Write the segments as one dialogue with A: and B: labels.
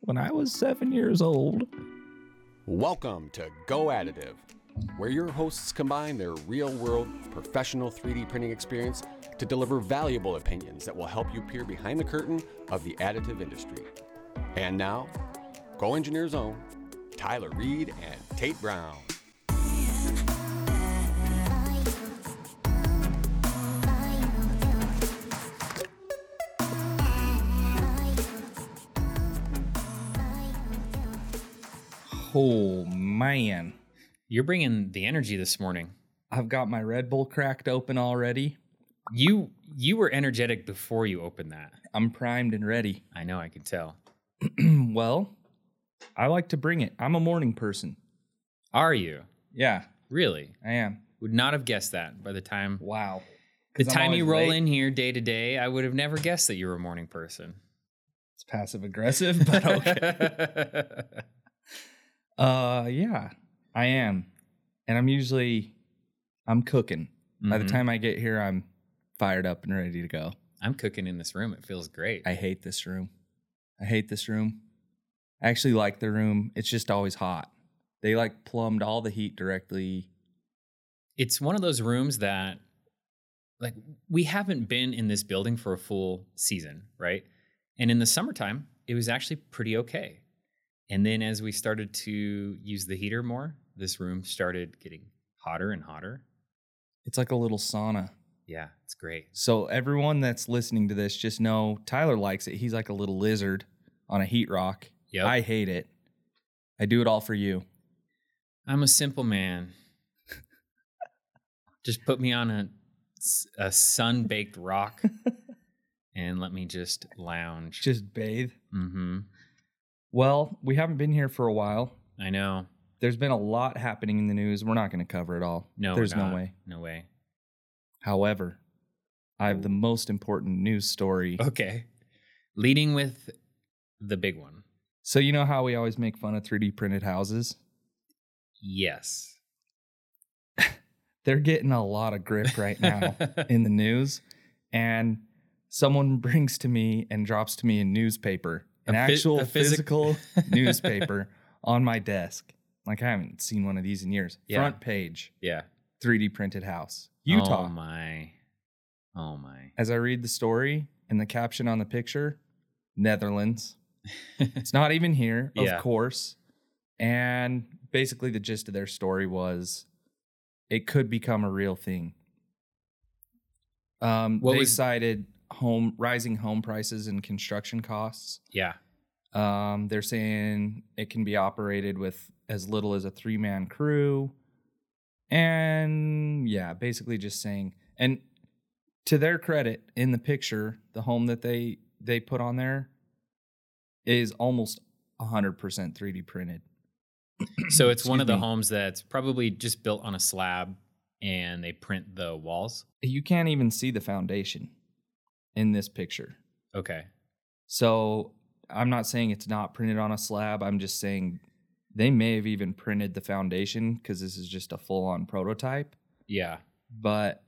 A: when I was seven years old.
B: Welcome to Go Additive, where your hosts combine their real world professional 3D printing experience to deliver valuable opinions that will help you peer behind the curtain of the additive industry. And now, GoEngineer's Own, Tyler Reed and Tate Brown.
A: Oh man,
C: You're bringing the energy this morning.
A: I've got my Red Bull cracked open already.
C: You you were energetic before you opened that.
A: I'm primed and ready.
C: I know, I can tell.
A: well, I like to bring it. I'm a morning person.
C: Are you?
A: Yeah,
C: Really?
A: I am.
C: Would not have guessed that by the time
A: Wow.
C: the
A: 'Cause I'm
C: time you
A: always
C: roll
A: late.
C: in here day to day, I would have never guessed that you were a morning person.
A: It's passive aggressive, but okay. uh yeah, I am. And I'm usually I'm cooking. By the
C: Mhm.
A: time I get here, I'm fired up and ready to go.
C: I'm cooking in this room. It feels great.
A: I hate this room. I hate this room. I actually like the room. It's just always hot. They like plumbed all the heat directly.
C: it's one of those rooms that like we haven't been in this building for a full season, right? And in the summertime, it was actually pretty okay. And then as we started to use the heater more, this room started getting hotter and hotter.
A: It's like a little sauna.
C: Yeah, it's great.
A: So everyone that's listening to this, just know Tyler likes it. He's like a little lizard on a heat rock.
C: Yep.
A: I hate it. I do it all for you.
C: I'm a simple man. just put me on a a sun baked rock and let me just lounge.
A: Just bathe.
C: mm-hmm.
A: Well, we haven't been here for a while.
C: I know.
A: There's been a lot happening in the news. We're not going to cover it all.
C: No,
A: there's no way.
C: No way.
A: However, I have the most important news story.
C: Okay. Leading with the big one.
A: So you know how we always make fun of 3D printed houses?
C: Yes.
A: They're getting a lot of grip right now in the news, and someone brings to me and drops to me a newspaper, an
C: phy-
A: actual physical newspaper on my desk. Like I haven't seen one of these in years.
C: Yeah.
A: Front page,
C: yeah.
A: 3D printed house, Utah.
C: Oh my. Oh my.
A: As I read the story and the caption on the picture, Netherlands. It's not even here, of
C: Yeah.
A: course. And basically, the gist of their story was it could become a real thing. Um,
C: What
A: they
C: was-
A: cited home rising home prices and construction costs.
C: yeah.
A: Um, they're saying it can be operated with as little as a three man crew. And yeah, basically just saying, and to their credit, in the picture, the home that they they put on there is almost 100% 3D printed.
C: So it's one of the
A: me.
C: homes that's probably just built on a slab and they print the walls.
A: You can't even see the foundation in this picture.
C: Okay.
A: So I'm not saying it's not printed on a slab. I'm just saying they may have even printed the foundation because this is just a full on prototype.
C: Yeah.
A: But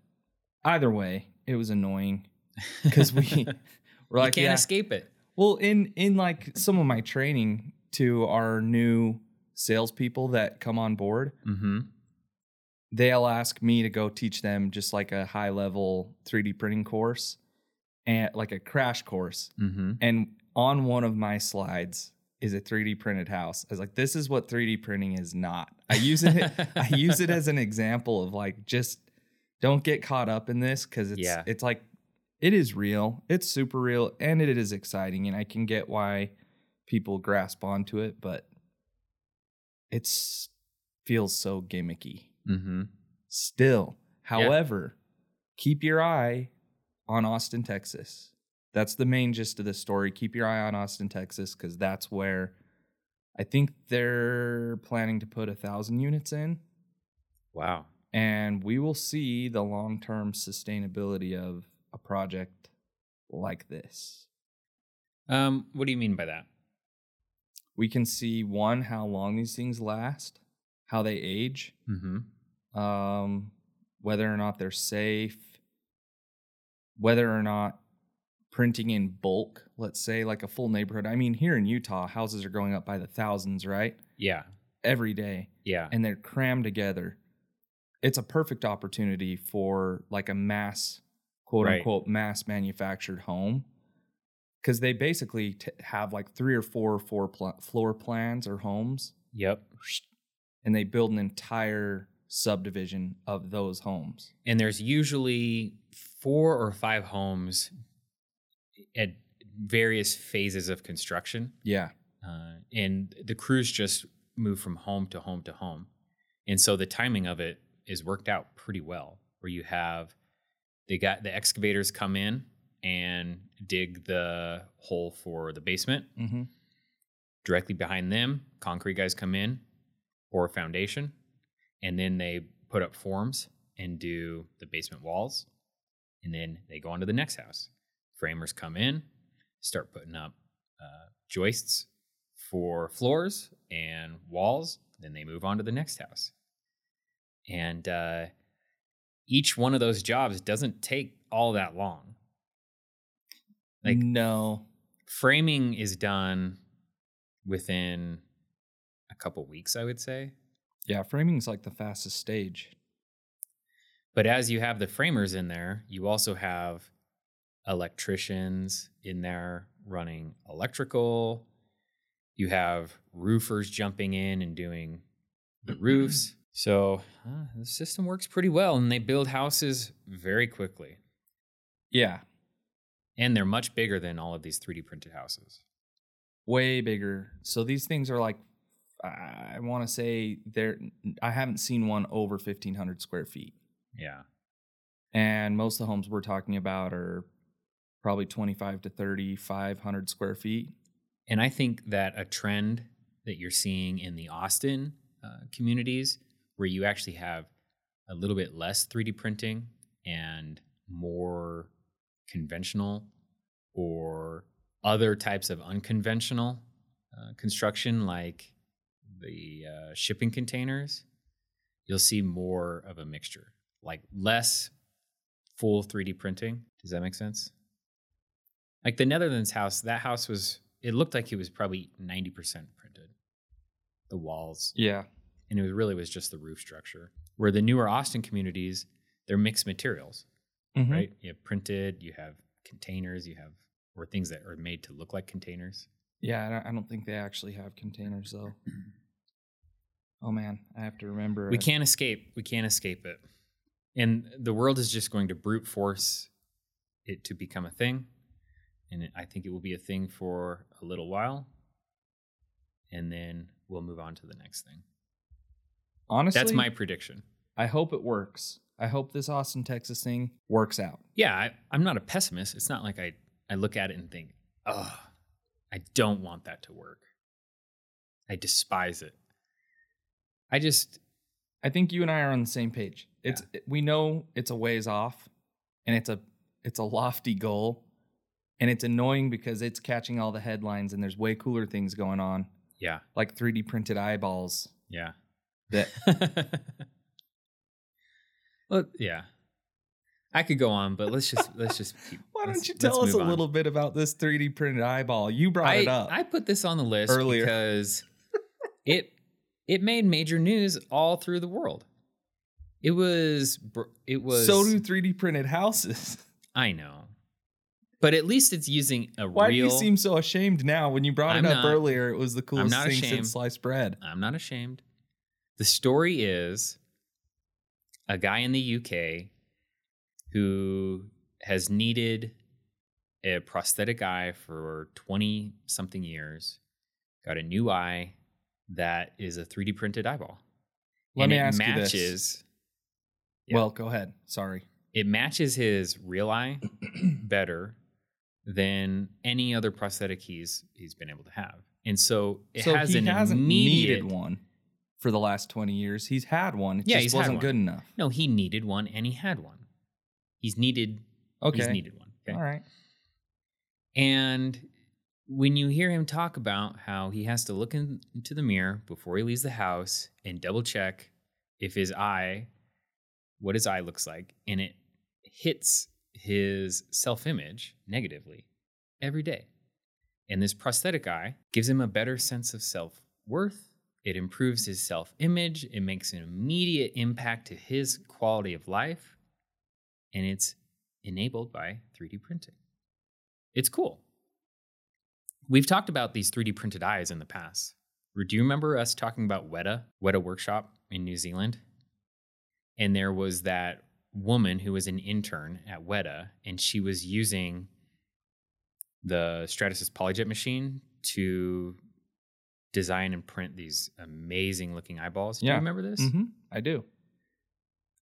A: either way, it was annoying because we were like,
C: you can't
A: yeah.
C: escape it.
A: Well, in in like some of my training to our new salespeople that come on board,
C: Mm-hmm.
A: they'll ask me to go teach them just like a high level 3D printing course and like a crash course.
C: Mm-hmm.
A: And on one of my slides is a 3D printed house. I was like, this is what 3D printing is not. I use it I use it as an example of like just don't get caught up in this because it's
C: Yeah.
A: it's like it is real. It's super real and it is exciting and I can get why people grasp onto it, but it's feels so gimmicky
C: Mm-hmm.
A: still. However, keep your eye on Austin, Texas. That's the main gist of the story. Keep your eye on Austin, Texas, because that's where I think they're planning to put a thousand units in.
C: Wow.
A: And we will see the long term sustainability of a project like this.
C: Um, what do you mean by that?
A: We can see one, how long these things last, how they age,
C: Mm-hmm.
A: um, whether or not they're safe, whether or not printing in bulk, let's say like a full neighborhood. I mean, here in Utah, houses are going up by the thousands, right?
C: Yeah.
A: Every day.
C: Yeah.
A: And they're crammed together. It's a perfect opportunity for like a mass, quote
C: Right.
A: unquote, mass manufactured home. Because they basically t- have like three or four, four pl- floor plans or homes,
C: Yep.
A: and they build an entire subdivision of those homes.
C: And there's usually four or five homes at various phases of construction.
A: Yeah.
C: Uh, and the crews just move from home to home to home. And so the timing of it is worked out pretty well, where you have they got the excavators come in and dig the hole for the basement.
A: Mm-hmm.
C: Directly behind them, concrete guys come in, a foundation, and then they put up forms and do the basement walls. And then they go on to the next house. Framers come in, start putting up uh, joists for floors and walls. Then they move on to the next house. And uh, each one of those jobs doesn't take all that long. Like
A: no.
C: framing is done within a couple weeks, I would say.
A: Yeah, framing's like the fastest stage.
C: But as you have the framers in there, you also have electricians in there running electrical. You have roofers jumping in and doing the roofs. So uh, the system works pretty well, and they build houses very quickly.
A: Yeah,
C: And they're much bigger than all of these 3D printed houses.
A: way bigger. So these things are like, I want to say they're. I haven't seen one over fifteen hundred square feet,
C: Yeah.
A: and most of the homes we're talking about are probably twenty five to thirty five hundred square feet.
C: And I think that a trend that you're seeing in the Austin uh, communities, where you actually have a little bit less 3D printing and more conventional or other types of unconventional uh, construction, like the uh, shipping containers, you'll see more of a mixture, like less full 3D printing. Does that make sense? Like the Netherlands house, that house was, it looked like it was probably 90% printed, the walls.
A: Yeah,
C: And it was really was just the roof structure. Where the newer Austin communities, they're mixed materials,
A: Mhm.
C: right? You have printed, you have containers, you have, or things that are made to look like containers.
A: Yeah, I don't- think they actually have containers though. Oh man, I have to remember.
C: We can't escape. We can't escape it. And the world is just going to brute force it to become a thing. And I think it will be a thing for a little while. And then we'll move on to the next thing.
A: Honestly,
C: That's my prediction.
A: I hope it works. I hope this Austin, Texas thing works out.
C: Yeah, I, I'm not a pessimist. It's not like I, I look at it and think, oh, I don't want that to work. I despise it. I just,
A: I think you and I are on the same page. It's we know it's a ways off and it's a it's a lofty goal and it's annoying because it's catching all the headlines and there's way cooler things going on
C: yeah,
A: like 3D printed eyeballs
C: yeah.
A: that
C: well, yeah. I could go on, but let's just let's just keep.
A: Why don't you tell us a
C: on.
A: little bit about this 3D printed eyeball? You brought
C: I,
A: it up.
C: I put this on the list
A: earlier.
C: because it it made major news all through the world. It was it was
A: so do 3D printed houses.
C: I know, but at least it's using a
A: Why
C: real.
A: do you seem so ashamed now? When you brought
C: I'm
A: it up
C: not.
A: earlier, it was the coolest thing
C: ashamed.
A: since sliced bread.
C: I'm not ashamed. The story is a guy in the UK who has needed a prosthetic eye for 20 something years, got a new eye that is a 3D printed eyeball.
A: Let
C: and
A: me
C: it
A: ask you
C: matches
A: this.
C: Yeah.
A: Well, go ahead. Sorry.
C: it matches his real eye better than any other prosthetic he's he's been able to have. And so it
A: so
C: has
A: he
C: an
A: hasn't
C: immediate
A: needed one for the last 20 years. He's had one. It
C: Yeah,
A: just wasn't
C: one.
A: good enough.
C: No, he needed one and he had one. He's needed
A: Okay.
C: he's needed one. Okay.
A: All right.
C: And when you hear him talk about how he has to look in, into the mirror before he leaves the house and double check if his eye, what his eye looks like, and it hits his self image negatively. every day. And this prosthetic eye gives him a better sense of self worth. It improves his self image. It makes an immediate impact to his quality of life. And it's enabled by 3D printing. It's cool. We've talked about these 3D printed eyes in the past. Do you remember us talking about Weta, Weta Workshop in New Zealand? And there was that woman who was an intern at Weta, and she was using the Stratasys PolyJet machine to design and print these amazing looking eyeballs. Do
A: Yeah.
C: you remember this?
A: Mm-hmm. I do.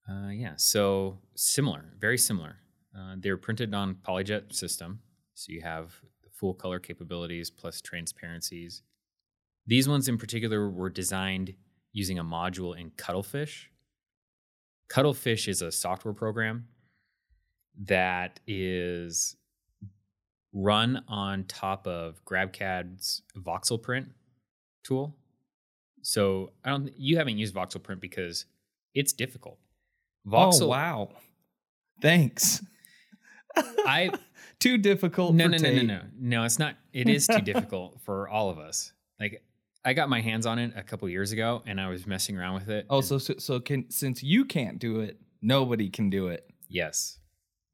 C: Uh, yeah, so similar, very similar. Uh, they're printed on PolyJet system, so you have full color capabilities plus transparencies. These ones in particular were designed using a module in Cuttlefish. Cuttlefish is a software program that is run on top of GrabCAD's voxel print tool. So I don't. You haven't used voxel print because it's difficult. Oh, voxel.
A: Oh wow! Thanks.
C: I
A: Too difficult.
C: no no no no no no. It's not. It is too difficult for all of us. Like I got my hands on it a couple years ago, and I was messing around with it.
A: Oh, so so, so can since you can't do it, nobody can do it.
C: yes.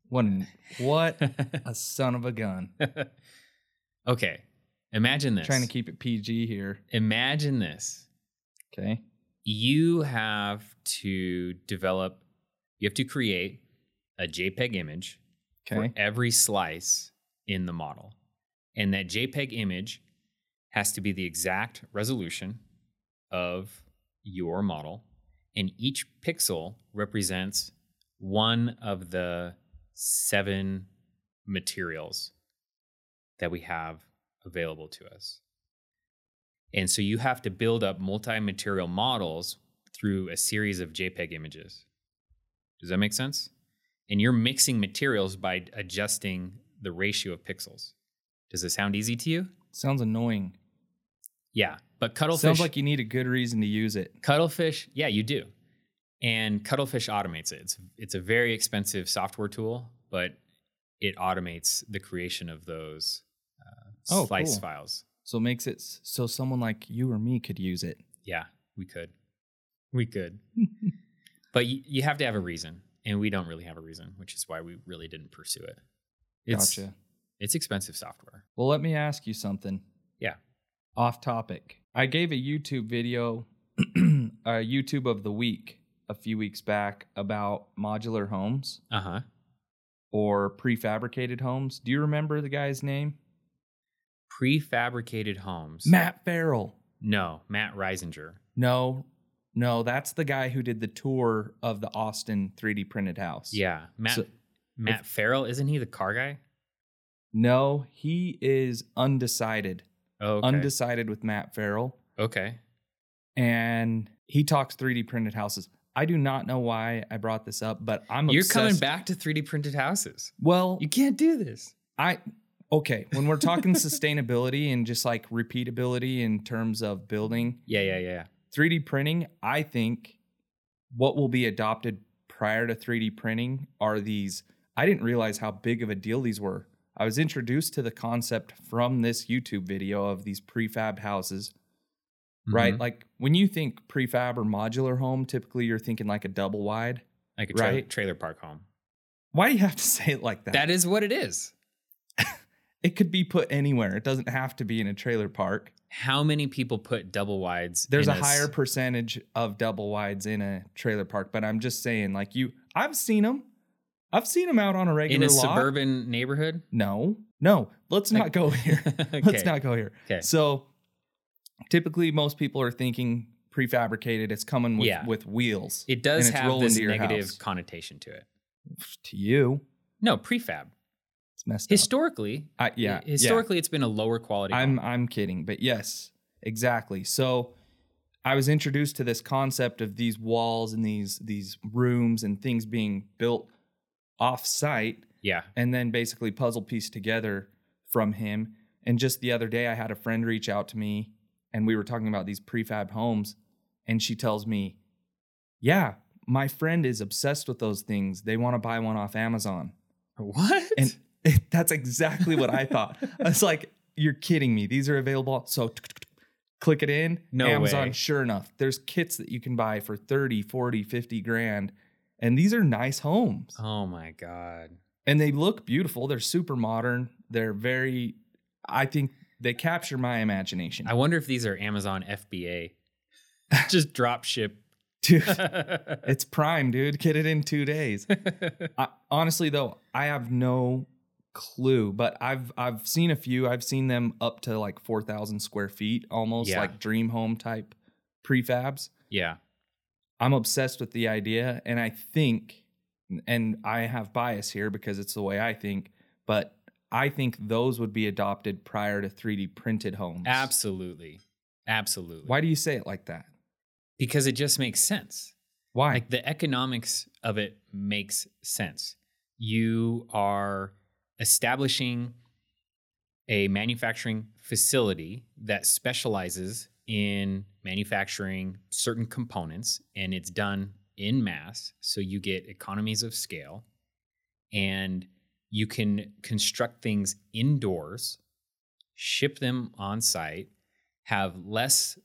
A: What? an- What a son of a gun!
C: okay. Imagine this.
A: Trying to keep it PG here.
C: Imagine this.
A: Okay.
C: you have to develop, you have to create a JPEG image
A: Okay.
C: for every slice in the model. And that JPEG image has to be the exact resolution of your model. And each pixel represents one of the seven materials that we have available to us. And so you have to build up multi material models through a series of JPEG images. Does that make sense? And you're mixing materials by adjusting the ratio of pixels. Does it sound easy to you?
A: Sounds annoying.
C: Yeah. But Cuttlefish
A: Sounds like you need a good reason to use it.
C: Cuttlefish, yeah, you do. And Cuttlefish automates it. It's it's a very expensive software tool, but it automates the creation of those uh,
A: Oh,
C: slice
A: cool.
C: files.
A: So it makes it so someone like you or me could use it.
C: Yeah, we could. We could. but you, you have to have a reason, and we don't really have a reason, which is why we really didn't pursue it. It's,
A: gotcha.
C: It's expensive software.
A: Well, let me ask you something.
C: Yeah.
A: Off topic. I gave a YouTube video, a YouTube of the week, a few weeks back about modular homes
C: Uh huh.
A: or prefabricated homes. Do you remember the guy's name?
C: Prefabricated homes.
A: Matt Ferrell.
C: No, Matt Risinger.
A: No, no, that's the guy who did the tour of the Austin 3D printed house.
C: Yeah, Matt.
A: So-
C: Matt Ferrell, isn't he the car guy?
A: No, he is undecided.
C: Oh, okay.
A: Undecided with Matt Ferrell.
C: okay.
A: And he talks 3D printed houses. I do not know why I brought this up, but I'm
C: You're
A: obsessed.
C: coming back to 3D printed houses.
A: Well,
C: You can't do this.
A: I okay, when we're talking sustainability and just like repeatability in terms of building
C: Yeah, yeah, yeah.
A: 3D printing, I think what will be adopted prior to 3D printing are these I didn't realize how big of a deal these were. I was introduced to the concept from this YouTube video of these prefab houses, right?
C: Mhm.
A: Like when you think prefab or modular home, typically you're thinking like a double wide.
C: Like a tra-
A: Right.
C: trailer park home.
A: Why do you have to say it like that?
C: That is what it is.
A: It could be put anywhere. It doesn't have to be in a trailer park.
C: How many people put double wides?
A: There's a
C: s-
A: higher percentage of double wides in a trailer park, but I'm just saying, like you, I've seen them. I've seen them out on a regular
C: in a
A: lot.
C: suburban neighborhood.
A: No, no. Let's not go here.
C: okay.
A: Let's not go here.
C: Okay.
A: So, typically, most people are thinking prefabricated. It's coming with
C: Yeah.
A: with wheels.
C: It does have this negative
A: house.
C: connotation to it.
A: To you,
C: No, prefab.
A: It's messed up.
C: Historically,
A: I, yeah,
C: hi- historically, it's been a lower quality.
A: I'm
C: home.
A: I'm kidding, but yes, exactly. So. I was introduced to this concept of these walls and these these rooms and things being built off site
C: yeah.
A: and then basically puzzle piece together from him. And just the other day, I had a friend reach out to me and we were talking about these prefab homes. And she tells me, Yeah, my friend is obsessed with those things. They want to buy one off Amazon.
C: What?
A: And That's exactly what I thought. I was like, you're kidding me. These are available. So click it in.
C: No
A: Amazon,
C: way.
A: sure enough, there's kits that you can buy for 30, 40, 50 grand. And these are nice homes.
C: Oh my god.
A: And they look beautiful. They're super modern. They're very, I think they capture my imagination.
C: I wonder if these are Amazon FBA. Just drop ship.
A: Dude, it's prime, dude. Get it in two days. I, honestly, though, I have no clue, but I've I've seen a few. I've seen them up to like four thousand square feet, almost
C: Yeah.
A: like dream home type prefabs.
C: yeah.
A: I'm obsessed with the idea, and I think, and I have bias here because it's the way I think, but I think those would be adopted prior to 3D printed homes.
C: Absolutely. Absolutely.
A: Why do you say it like that?
C: Because it just makes sense.
A: Why?
C: Like the economics of it makes sense. You are establishing a manufacturing facility that specializes in manufacturing certain components and it's done in mass. So you get economies of scale and you can construct things indoors, ship them on site, have less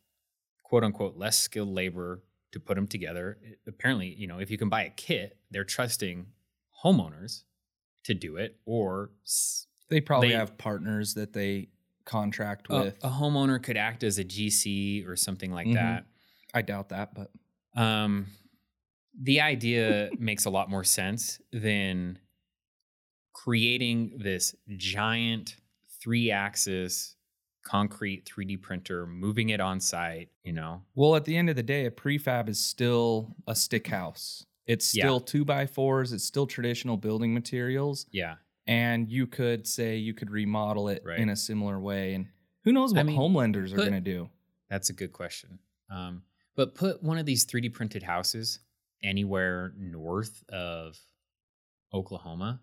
C: quote unquote less skilled labor to put them together. Apparently, you know, if you can buy a kit, they're trusting homeowners to do it or
A: they probably
C: they-
A: have partners that they contract
C: a,
A: with.
C: a homeowner could act as a GC or something like
A: Mhm.
C: that.
A: I doubt that, but
C: Um, the idea makes a lot more sense than creating this giant three axis concrete 3D printer, moving it on site, you know.
A: Well, at the end of the day, a prefab is still a stick house. It's
C: Yeah.
A: still two by fours. It's still traditional building materials,
C: Yeah.
A: and you could say you could remodel it
C: Right.
A: in a similar way. And who knows
C: I
A: what
C: mean,
A: home lenders are going to do?
C: That's a good question. Um, but put one of these 3D printed houses anywhere north of Oklahoma,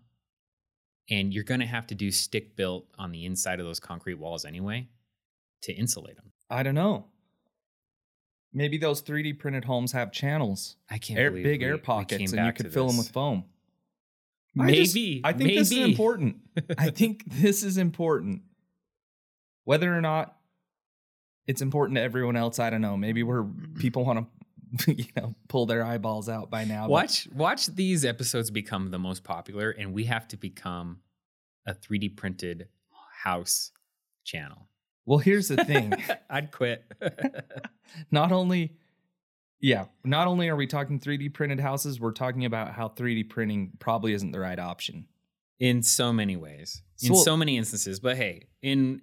C: and you're going to have to do stick built on the inside of those concrete walls anyway to insulate them.
A: I don't know. Maybe those 3D printed homes have channels,
C: I can't
A: air,
C: believe
A: big
C: we-
A: air pockets, and you could fill them with foam. I just-
C: Maybe.
A: I think this is important. I think this is important. Whether or not it's important to everyone else, I don't know. Maybe we're people want to, you know, pull their eyeballs out by now.
C: Watch watch these episodes become the most popular, and we have to become a 3D printed house channel.
A: Well, here's the thing.
C: I'd quit.
A: not only, yeah, not only are we talking 3D printed houses, we're talking about how 3D printing probably isn't the right option.
C: in so many ways in
A: So-
C: so many instances but hey in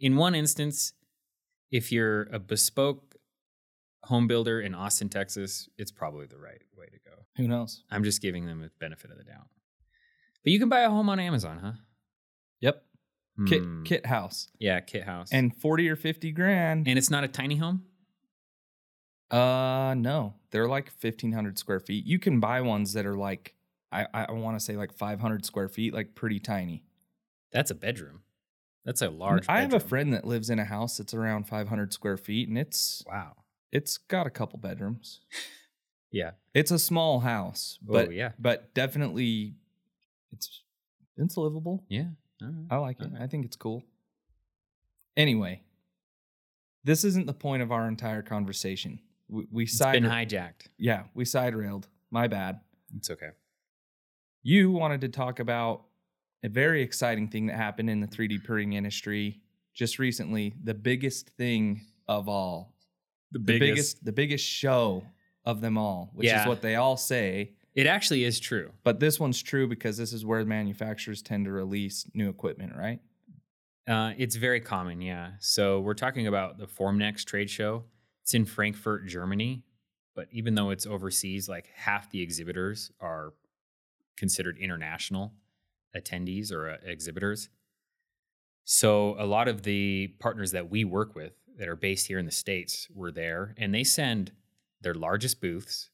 C: in one instance if you're a bespoke home builder in austin texas it's probably the right way to go
A: Who knows?
C: i'm just giving them the benefit of the doubt but you can buy a home on amazon huh
A: Yep. Kit
C: Hmm.
A: kit house
C: yeah kit house
A: and 40 or 50 grand.
C: and it's not a tiny home
A: Uh no, they're like fifteen hundred square feet. You can buy ones that are like I I want to say like five hundred square feet, like pretty tiny.
C: that's a bedroom that's a large
A: I have a friend that lives in a house that's around five hundred square feet, and it's
C: wow
A: it's got a couple bedrooms.
C: yeah
A: It's a small house,
C: Oh,
A: but
C: yeah.
A: but definitely it's it's livable.
C: yeah right.
A: I like it.
C: Alright.
A: I think it's cool. Anyway, this isn't the point of our entire conversation. We, we
C: it's
A: side
C: been hijacked
A: yeah we side railed. My bad.
C: it's okay
A: You wanted to talk about a very exciting thing that happened in the 3D printing industry just recently. The biggest thing of all,
C: the
A: the biggest, the biggest show of them all, which is what they all say.
C: It actually is true
A: But this one's true because this is where manufacturers tend to release new equipment, right?
C: Uh, it's very common, yeah. So we're talking about the Formnext trade show. It's in Frankfurt, Germany, but even though it's overseas, like half the exhibitors are considered international attendees or uh, exhibitors. So a lot of the partners that we work with that are based here in the states were there, and they send their largest booths,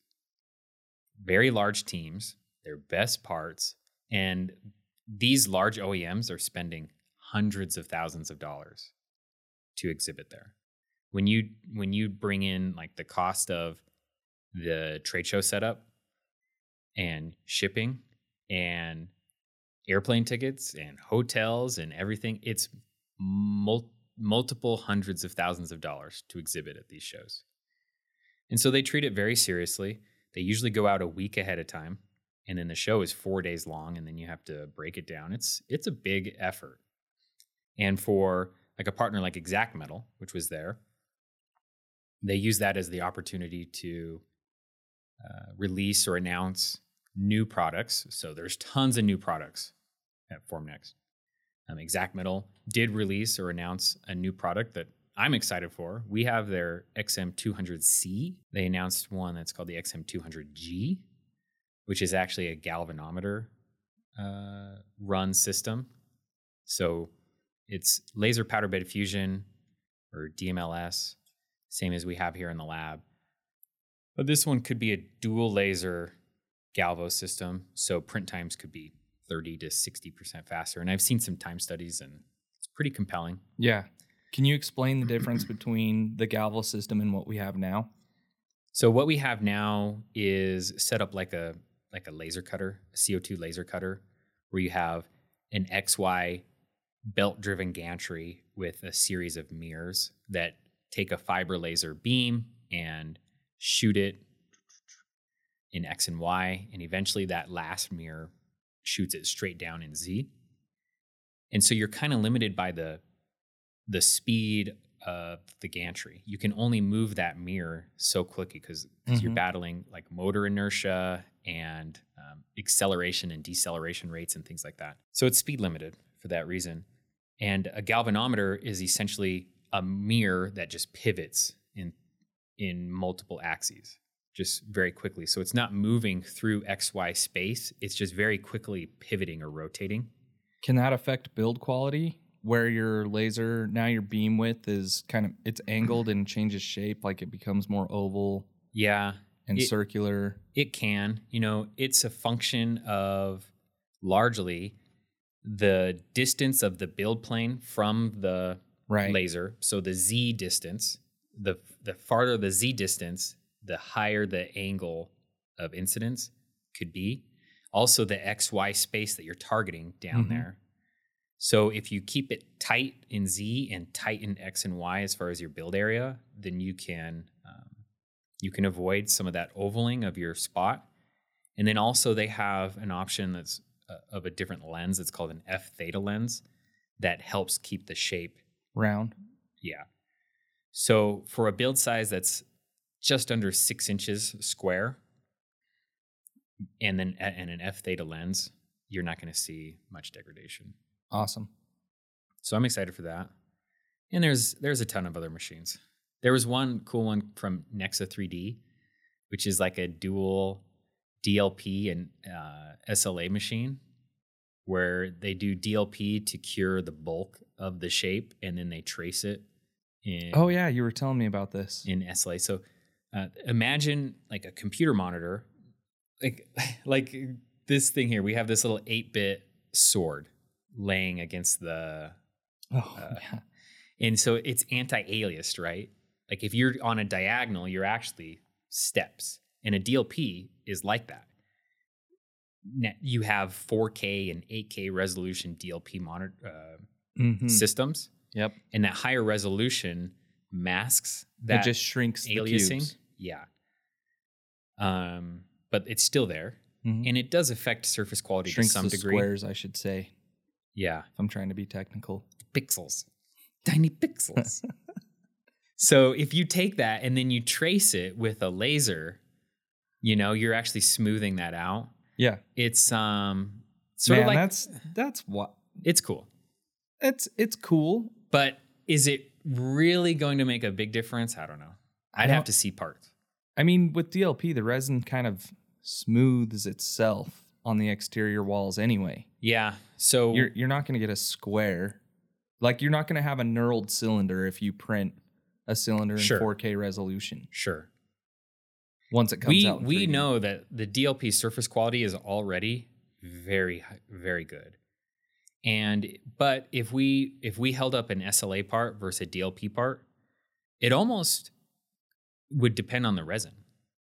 C: very large teams, their best parts, and these large OEMs are spending hundreds of thousands of dollars to exhibit there. When you when you bring in like the cost of the trade show setup and shipping and airplane tickets and hotels and everything. It's mul- multiple hundreds of thousands of dollars to exhibit at these shows. And so they treat it very seriously. They usually go out a week ahead of time, and then the show is four days long, and then you have to break it down. It's it's a big effort. And for like a partner like Xact Metal, which was there, they use that as the opportunity to uh, release or announce new products. So there's tons of new products at Formnext. Um, Xact Metal did release or announce a new product that I'm excited for. We have their XM200C. They announced one that's called the XM200G, which is actually a galvanometer uh, run system. So it's laser powder bed fusion or DMLS, same as we have here in the lab. But this one could be a dual laser galvo system. So print times could be 30 to 60% faster. And I've seen some time studies and it's pretty compelling.
A: Yeah. Can you explain the difference between the Galvo system and what we have now?
C: So what we have now is set up like a like a laser cutter, a CO2 laser cutter, where you have an XY belt driven gantry with a series of mirrors that take a fiber laser beam and shoot it in X and Y. And eventually that last mirror shoots it straight down in Z. And so you're kind of limited by the the speed of the gantry. You can only move that mirror so quickly because mm-hmm. you're battling like motor inertia and um, acceleration and deceleration rates and things like that. So it's speed limited for that reason. And a galvanometer is essentially a mirror that just pivots in in multiple axes just very quickly. So it's not moving through XY space, it's just very quickly pivoting or rotating.
A: Can that affect build quality? Where your laser now your beam width is kind of it's angled and changes shape, like it becomes more oval.
C: Yeah.
A: And
C: it,
A: circular.
C: It can. You know, it's a function of largely the distance of the build plane from the right. laser. So the Z distance, the the farther the Z distance, the higher the angle of incidence could be. Also, the XY space that you're targeting down mm-hmm. there. So, if you keep it tight in Z and tight in X and Y as far as your build area, then you can um, you can avoid some of that ovaling of your spot. And then also, they have an option that's uh, of a different lens. It's called an F theta lens that helps keep the shape
A: round.
C: Yeah. So for a build size that's just under six inches square, and then and an f theta lens, you're not going to see much degradation.
A: Awesome.
C: So I'm excited for that. And there's there's a ton of other machines. There was one cool one from Nexa 3D, which is like a dual DLP and uh, SLA machine, where they do DLP to cure the bulk of the shape, and then they trace it. In,
A: oh yeah, you were telling me about this
C: in SLA. So uh, imagine like a computer monitor, like like this thing here. We have this little eight bit sword laying against the.
A: Oh, uh, yeah.
C: And so it's anti-aliased, right? Like if you're on a diagonal, you're actually steps, and a DLP is like that. You have 4K and 8K resolution DLP monitor uh, mm-hmm. systems.
A: Yep.
C: And that higher resolution masks that
A: it just shrinks aliasing.
C: Yeah. Um, but it's still there, mm-hmm. and it does affect surface quality
A: Shrinks
C: to some
A: the
C: degree.
A: Squares, I should say.
C: Yeah, if
A: I'm trying to be technical.
C: Pixels, tiny pixels. so if you take that and then you trace it with a laser, you know you're actually smoothing that out.
A: Yeah,
C: it's um sort
A: Man,
C: of like
A: that's that's what
C: it's cool.
A: It's it's cool,
C: but is it really going to make a big difference? I don't know. I'd have to see parts.
A: I mean, with DLP, the resin kind of smooths itself on the exterior walls anyway.
C: Yeah. So
A: you're you're not going to get a square. Like you're not going to have a knurled cylinder if you print a cylinder in sure. 4K resolution.
C: Sure.
A: Once it comes
C: we,
A: out,
C: we know that the DLP surface quality is already very very good. And but if we if we held up an SLA part versus a DLP part, it almost would depend on the resin,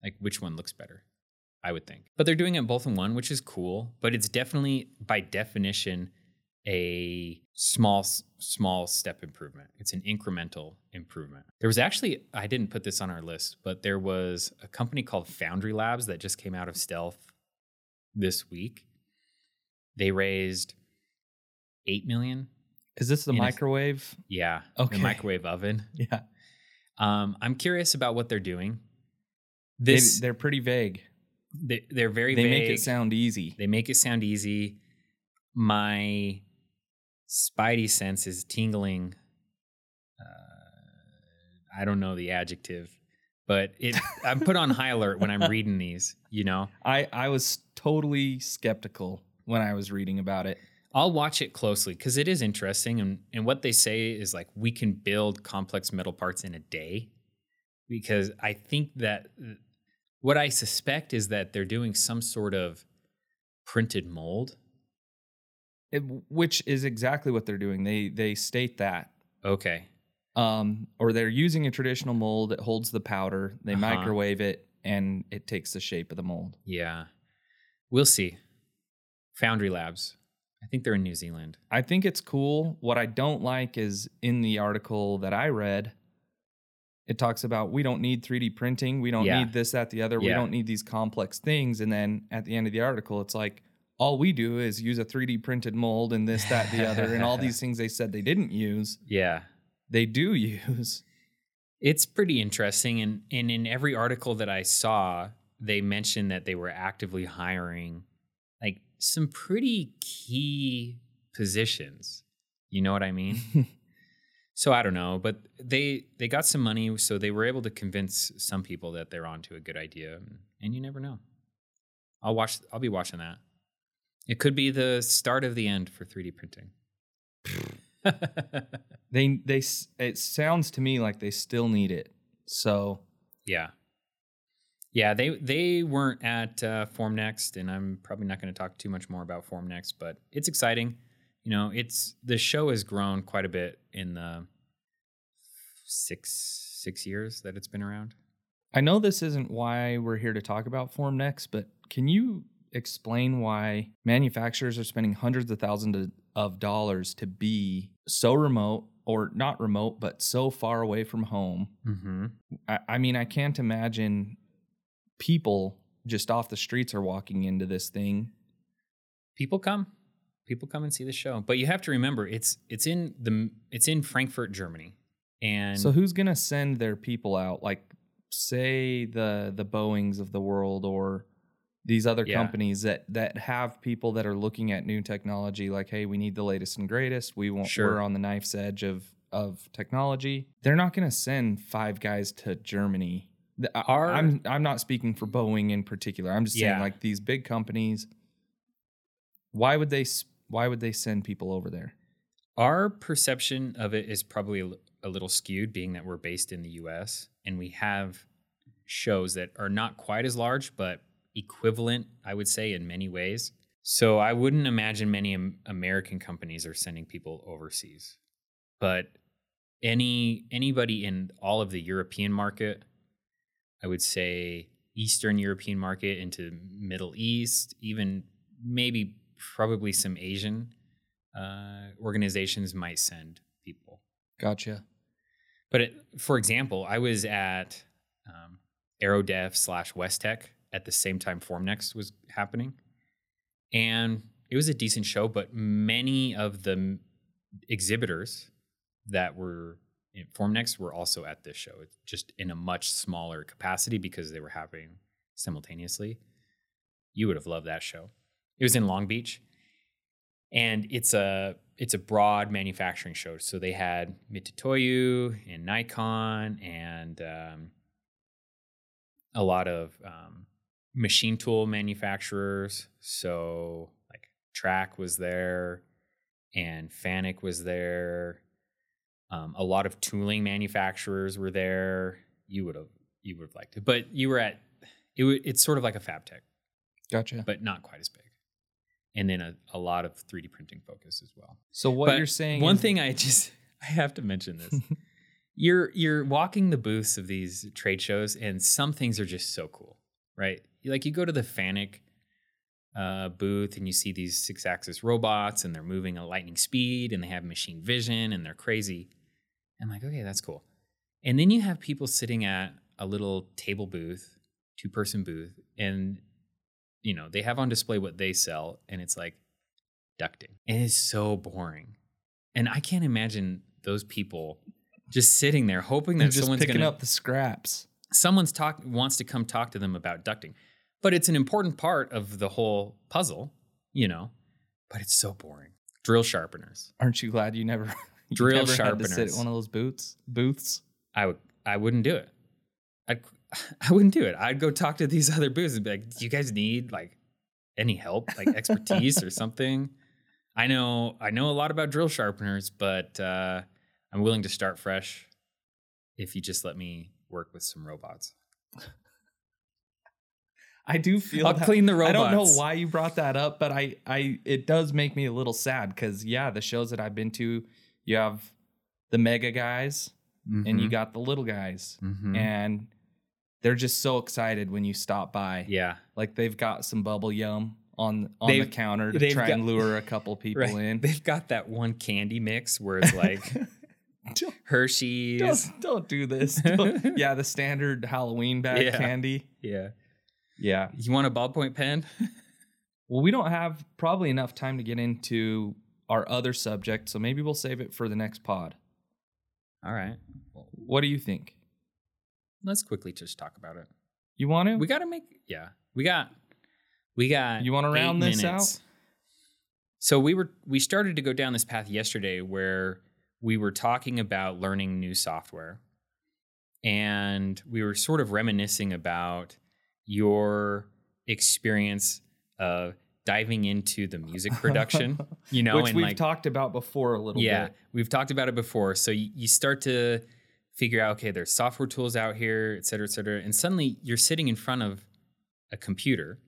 C: like which one looks better. I would think. But they're doing it both in one, which is cool. But it's definitely, by definition, a small small step improvement. It's an incremental improvement. There was actually I didn't put this on our list, but there was a company called Foundry Labs that just came out of stealth this week. They raised 8 million.
A: Is this the
C: In a-
A: microwave?
C: Yeah,
A: Okay.
C: the microwave oven.
A: Yeah.
C: Um, I'm curious about what they're doing.
A: They,
C: This
A: they're pretty vague.
C: They, they're very
A: They make it sound easy.
C: They make it sound easy. My spidey sense is tingling. Uh, I don't know the adjective, but it. I'm put on high alert when I'm reading these. You know,
A: I, I was totally skeptical when I was reading about it.
C: I'll watch it closely because it is interesting, and and what they say is like we can build complex metal parts in a day, because I think that what I suspect is that they're doing some sort of printed mold.
A: it. Which is exactly what they're doing. They they state that.
C: Okay,
A: Um, or they're using a traditional mold that holds the powder. They
C: Uh-huh.
A: microwave it and it takes the shape of the mold.
C: Yeah. We'll see. Foundry Labs. I think they're in New Zealand.
A: I think it's cool. What I don't like is in the article that I read, it talks about we don't need 3D printing. We don't
C: Yeah.
A: need this, that, the other. We don't need these complex things. And then at the end of the article, it's like, all we do is use a 3D printed mold and this, that, the other. And all these things they said they didn't use,
C: Yeah.
A: they do use.
C: It's pretty interesting. And, and in every article that I saw, they mentioned that they were actively hiring like some pretty key positions. You know what I mean? so I don't know, but they they got some money, so they were able to convince some people that they're onto a good idea. And you never know. I'll watch. I'll be watching that. It could be the start of the end for 3D printing.
A: They, they, it sounds to me like they still need it. So
C: yeah, yeah. They they weren't at uh, Formnext, and I'm probably not going to talk too much more about Formnext, but it's exciting. You know, it's the show has grown quite a bit in the six six years that it's been around.
A: I know this isn't why we're here to talk about Formnext, but can you explain why manufacturers are spending hundreds of thousands of- dollars to be so remote or not remote, but so far away from home?
C: Mm-hmm.
A: I, I mean, I can't imagine people just off the streets are walking into this thing.
C: people come people come and see the show but you have to remember it's it's in the it's in frankfurt germany and
A: So who's gonna send their people out? Like, say the the Boeing's of the world or these other
C: Yeah.
A: companies that that have people that are looking at new technology. Like, hey, we need the latest and greatest. We want
C: Sure.
A: we're on the knife's edge of of technology. They're not gonna send five guys to Germany.
C: Our-
A: I'm I'm not speaking for Boeing in particular. I'm just saying like these big companies. Why would they Why would they send people over there?
C: our perception of it is probably a, little skewed being that we're based in the us and we have shows that are not quite as large but equivalent i would say in many ways so i wouldn't imagine many american companies are sending people overseas but any anybody in all of the european market i would say eastern european market into middle east even maybe probably some asian uh, organizations might send people
A: Gotcha.
C: but it, for example, I was at um, AeroDef slash WESTEC at the same time Formnext was happening, and it was a decent show. But many of the m- exhibitors that were in Formnext were also at this show, It's just in a much smaller capacity because they were happening simultaneously. You would have loved that show. It was in Long Beach, and it's a it's a broad manufacturing show. So they had Mitutoyo and Nikon and um, a lot of um, machine tool manufacturers. So like Track was there, and Fanuc was there. Um, a lot of tooling manufacturers were there. You would have you would have liked it, but you were at it. wa- It's sort of like a fab tech
A: Gotcha.
C: but not quite as big. And then a, a lot of 3D printing focus as well.
A: So what
C: But
A: you're saying?
C: One
A: is-
C: thing I just I have to mention this. you're you're walking the booths of these trade shows and some things are just so cool, right? like you go to the Fanuc uh, booth and you see these six axis robots and they're moving at lightning speed and they have machine vision and they're crazy. I'm like, okay, that's cool. And then you have people sitting at a little table booth, two person booth, and you know, they have on display what they sell, and it's like ducting. And it's so boring. And I can't imagine those people just sitting there hoping that
A: They're just
C: someone's
A: picking
C: gonna
A: up the scraps.
C: someone's talk wants to come talk to them about ducting. But it's an important part of the whole puzzle, you know. But it's so boring. Drill sharpeners.
A: Aren't you glad you never you
C: Drill
A: never had to sit at one of those booths booths?
C: I would I wouldn't do it. I'd I wouldn't do it. I'd go talk to these other booths and be like, "Do you guys need like any help, like expertise or something?" I know I know a lot about drill sharpeners, but uh, I'm willing to start fresh if you just let me work with some robots.
A: I do feel
C: I'll
A: that-
C: clean the robots.
A: I don't know why you brought that up, but I, I, it does make me a little sad because yeah, the shows that I've been to, you have the mega guys and you got the little guys,
C: Mhm.
A: and they're just so excited when you stop by.
C: yeah,
A: like they've got some bubble yum on on the
C: They've-
A: counter to try and lure a couple people
C: right.
A: in.
C: They've got that one candy mix where it's like
A: don't,
C: Hershey's.
A: don't, don't do this. Don't- yeah, the standard Halloween bag
C: Yeah.
A: candy.
C: Yeah.
A: Yeah.
C: You want a ballpoint pen?
A: Well, we don't have probably enough time to get into our other subject, so maybe we'll save it for the next pod.
C: All right.
A: What do you think?
C: Let's quickly just talk about it.
A: You want to?
C: We got to make yeah. We got we got
A: You wanna round this
C: minutes.
A: out?
C: So we were we started to go down this path yesterday where we were talking about learning new software. And we were sort of reminiscing about your experience of diving into the music production, you know,
A: Which
C: and
A: we've
C: like
A: talked about before a little
C: yeah,
A: bit.
C: we've talked about it before. So you, you start to figure out, okay, there's software tools out here, et cetera, et cetera. And suddenly you're sitting in front of a computer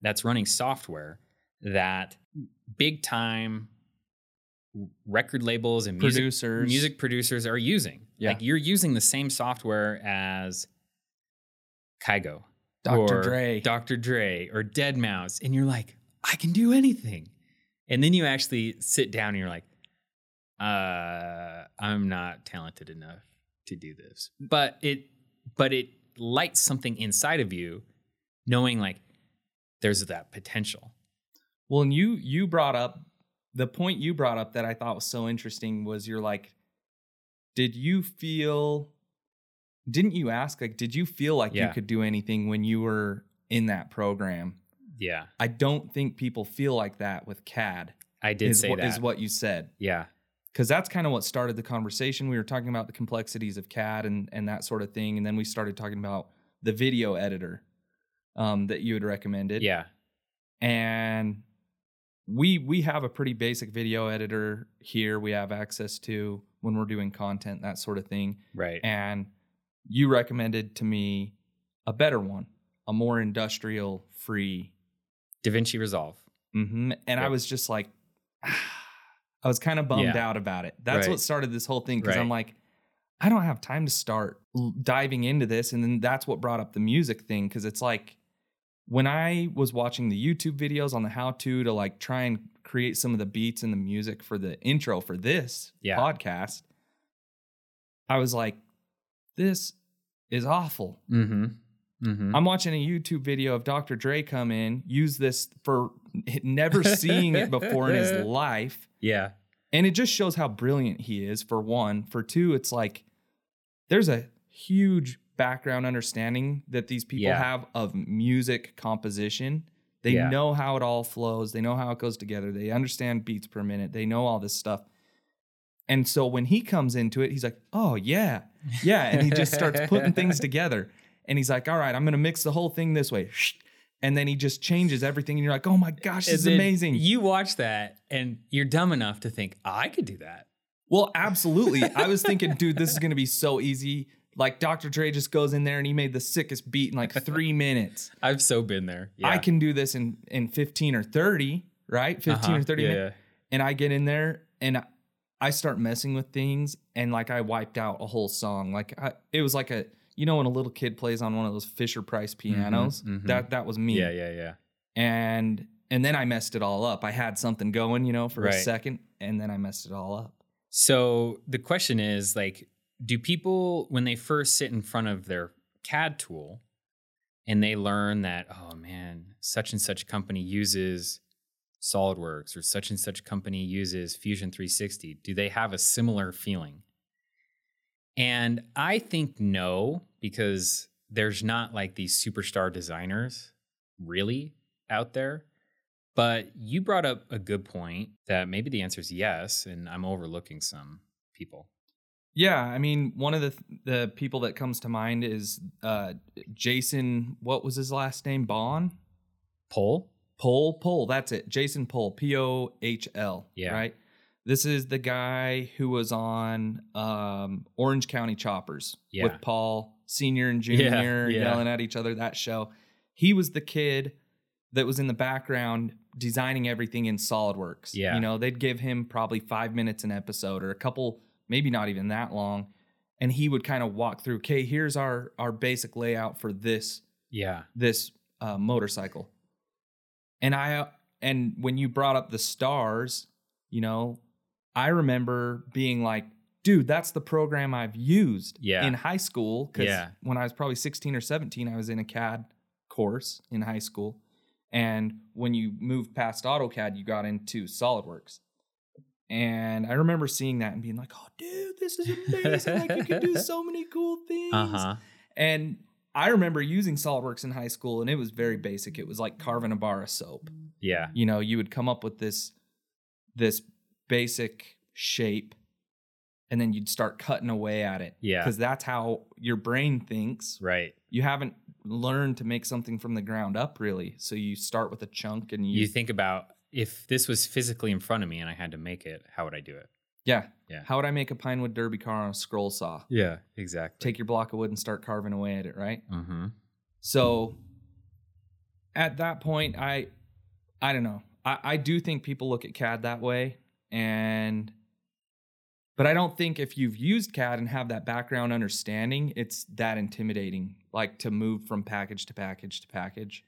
C: that's running software that big time record labels and music
A: Producers.
C: music producers are using.
A: Yeah.
C: Like you're using the same software as Kygo,
A: Dr.
C: or
A: Dre.
C: Dr. Dre, or deadmau5, and you're like, I can do anything. And then you actually sit down and you're like, uh, I'm not talented enough to do this. But it but it lights something inside of you, knowing like there's that potential.
A: Well, and you you brought up the point you brought up that I thought was so interesting was you're like, did you feel? Didn't you ask like, did you feel like
C: Yeah.
A: you could do anything when you were in that program?
C: Yeah.
A: I don't think people feel like that with CAD.
C: I did
A: is
C: say
A: what,
C: that.
A: is what you said
C: yeah.
A: Because that's kind of what started the conversation. We were talking about the complexities of CAD and and that sort of thing, and then we started talking about the video editor um, that you had recommended.
C: Yeah.
A: and we we have a pretty basic video editor here. We have access to when we're doing content, that sort of thing.
C: Right.
A: And you recommended to me a better one, a more industrial free.
C: DaVinci Resolve.
A: Mm-hmm. And I was just like, I was kind of bummed
C: Yeah.
A: out about it. That's
C: Right.
A: what started this whole thing because I'm like, I don't have time to start diving into this. And then that's what brought up the music thing because it's like when I was watching the YouTube videos on the how to to like try and create some of the beats and the music for the intro for this
C: Yeah.
A: podcast, I was like, this is awful.
C: Mm-hmm. Mm-hmm.
A: I'm watching a YouTube video of Dr. Dre come in, use this for never seeing it before in his life.
C: yeah.
A: And it just shows how brilliant he is, for one. For two, it's like there's a huge background understanding that these people
C: Yeah.
A: have of music composition. They
C: Yeah.
A: know how it all flows, they know how it goes together, they understand beats per minute, they know all this stuff. And so when he comes into it, he's like, oh, yeah, yeah. And he just starts putting things together. And he's like, all right, I'm to mix the whole thing this way. And then he just changes everything. And you're like, oh my gosh, this is amazing.
C: You watch that and you're dumb enough to think, I could do that.
A: Well, absolutely. I was thinking, dude, this is to be so easy. Like Dr. Dre just goes in there and he made the sickest beat in like three minutes.
C: I've so been there. Yeah.
A: I can do this in, in 15 or 30, right? 15
C: Uh-huh.
A: or 30
C: Yeah,
A: minutes. And I get in there and I start messing with things and like I wiped out a whole song. Like I, it was like a you know when a little kid plays on one of those Fisher Price pianos.
C: mhm.
A: That that was me.
C: Yeah, yeah, yeah.
A: And and then I messed it all up. I had something going, you know, for a second, and then I messed it all up.
C: So the question is like, do people when they first sit in front of their CAD tool and they learn that, oh man, such and such company uses SolidWorks or such and such company uses Fusion 360, do they have a similar feeling? And I think no, because there's not like these superstar designers really out there. But you brought up a good point that maybe the answer is yes, and I'm overlooking some people.
A: Yeah, I mean, one of the the people that comes to mind is uh Jason. What was his last name? Bond.
C: Poll?
A: Pohl. Pohl. That's it. Jason Pohl. P O H L.
C: Yeah.
A: Right. This is the guy who was on um, Orange County Choppers
C: Yeah.
A: with Paul Senior and Junior
C: yeah.
A: yelling at each other. That show. He was the kid that was in the background designing everything in SolidWorks.
C: Yeah.
A: You know, they'd give him probably five minutes an episode or a couple, maybe not even that long. And he would kind of walk through, okay, here's our our basic layout for this
C: Yeah.
A: this uh, motorcycle. And I and when you brought up the stars, you know, I remember being like, dude, that's the program I've used
C: Yeah.
A: in high school. Because
C: Yeah.
A: when I was probably 16 or 17, I was in a CAD course in high school. And when you moved past AutoCAD, you got into SolidWorks. And I remember seeing that and being like, oh, dude, this is amazing. like, you can do so many cool things.
C: Uh huh.
A: And I remember using SolidWorks in high school, and it was very basic. It was like carving a bar of soap.
C: Yeah.
A: You know, you would come up with this this basic shape, and then you'd start cutting away at it.
C: Yeah.
A: because that's how your brain thinks.
C: Right.
A: You haven't learned to make something from the ground up, really. So you start with a chunk, and you,
C: You think about if this was physically in front of me and I had to make it, how would I do it?
A: yeah,
C: Yeah.
A: How would I make a Pinewood derby car on a scroll saw?
C: Yeah. Exactly.
A: Take your block of wood and start carving away at it, right?
C: Mm-hmm.
A: So at that point, I I don't know. I, I do think people look at CAD that way. And but I don't think if you've used CAD and have that background understanding, it's that intimidating, like to move from package to package to package.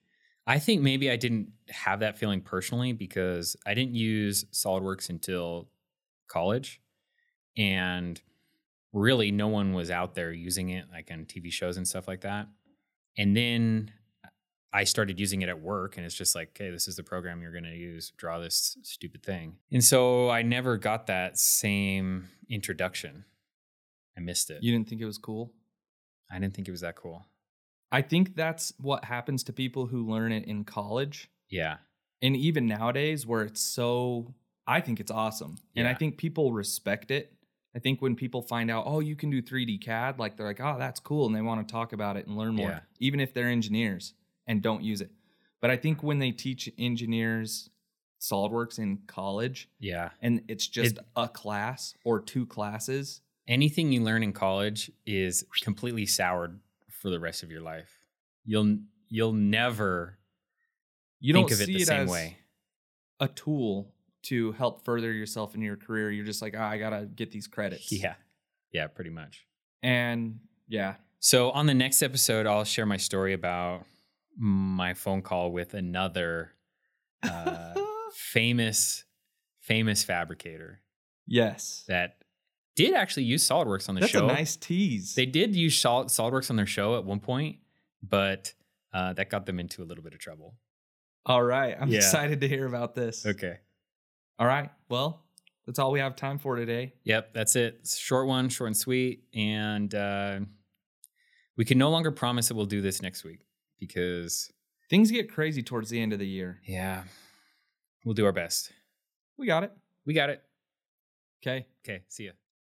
C: I think maybe I didn't have that feeling personally because I didn't use SolidWorks until college. And really, no one was out there using it, like on TV shows and stuff like that. And then I started using it at work, and it's just like, okay, this is the program you're going to use, draw this stupid thing. And so I never got that same introduction. I missed it.
A: You didn't think it was cool?
C: I didn't think it was that cool.
A: I think that's what happens to people who learn it in college.
C: Yeah.
A: and even nowadays where it's so i think it's awesome and i think people respect it i think when people find out oh you can do 3d cad like they're like oh that's cool and they want to talk about it and learn more
C: Yeah.
A: even if they're engineers and don't use it but i think when they teach engineers solidworks in college
C: Yeah.
A: and it's just
C: It-
A: a class or two classes
C: anything you learn in college is completely soured for the rest of your life. You'll you'll never
A: you
C: think
A: don't
C: of it the
A: it
C: same way.
A: a tool to help further yourself in your career you're just like oh, i gotta get these credits
C: Yeah. Yeah, pretty much.
A: and yeah
C: So on the next episode, I'll share my story about my phone call with another uh, famous famous fabricator
A: yes
C: that did actually use SolidWorks on the
A: That's
C: show.
A: a nice tease.
C: They did use Sol- SolidWorks on their show at one point, but uh, that got them into a little bit of trouble.
A: all right. I'm
C: Yeah.
A: excited to hear about this.
C: Okay.
A: All right. Well, that's all we have time for today.
C: Yep, that's it. Short one, short and sweet. And uh, we can no longer promise that we'll do this next week because,
A: Things get crazy towards the end of the year.
C: yeah, we'll do our best.
A: We got it.
C: We got it.
A: Okay.
C: Okay, see ya.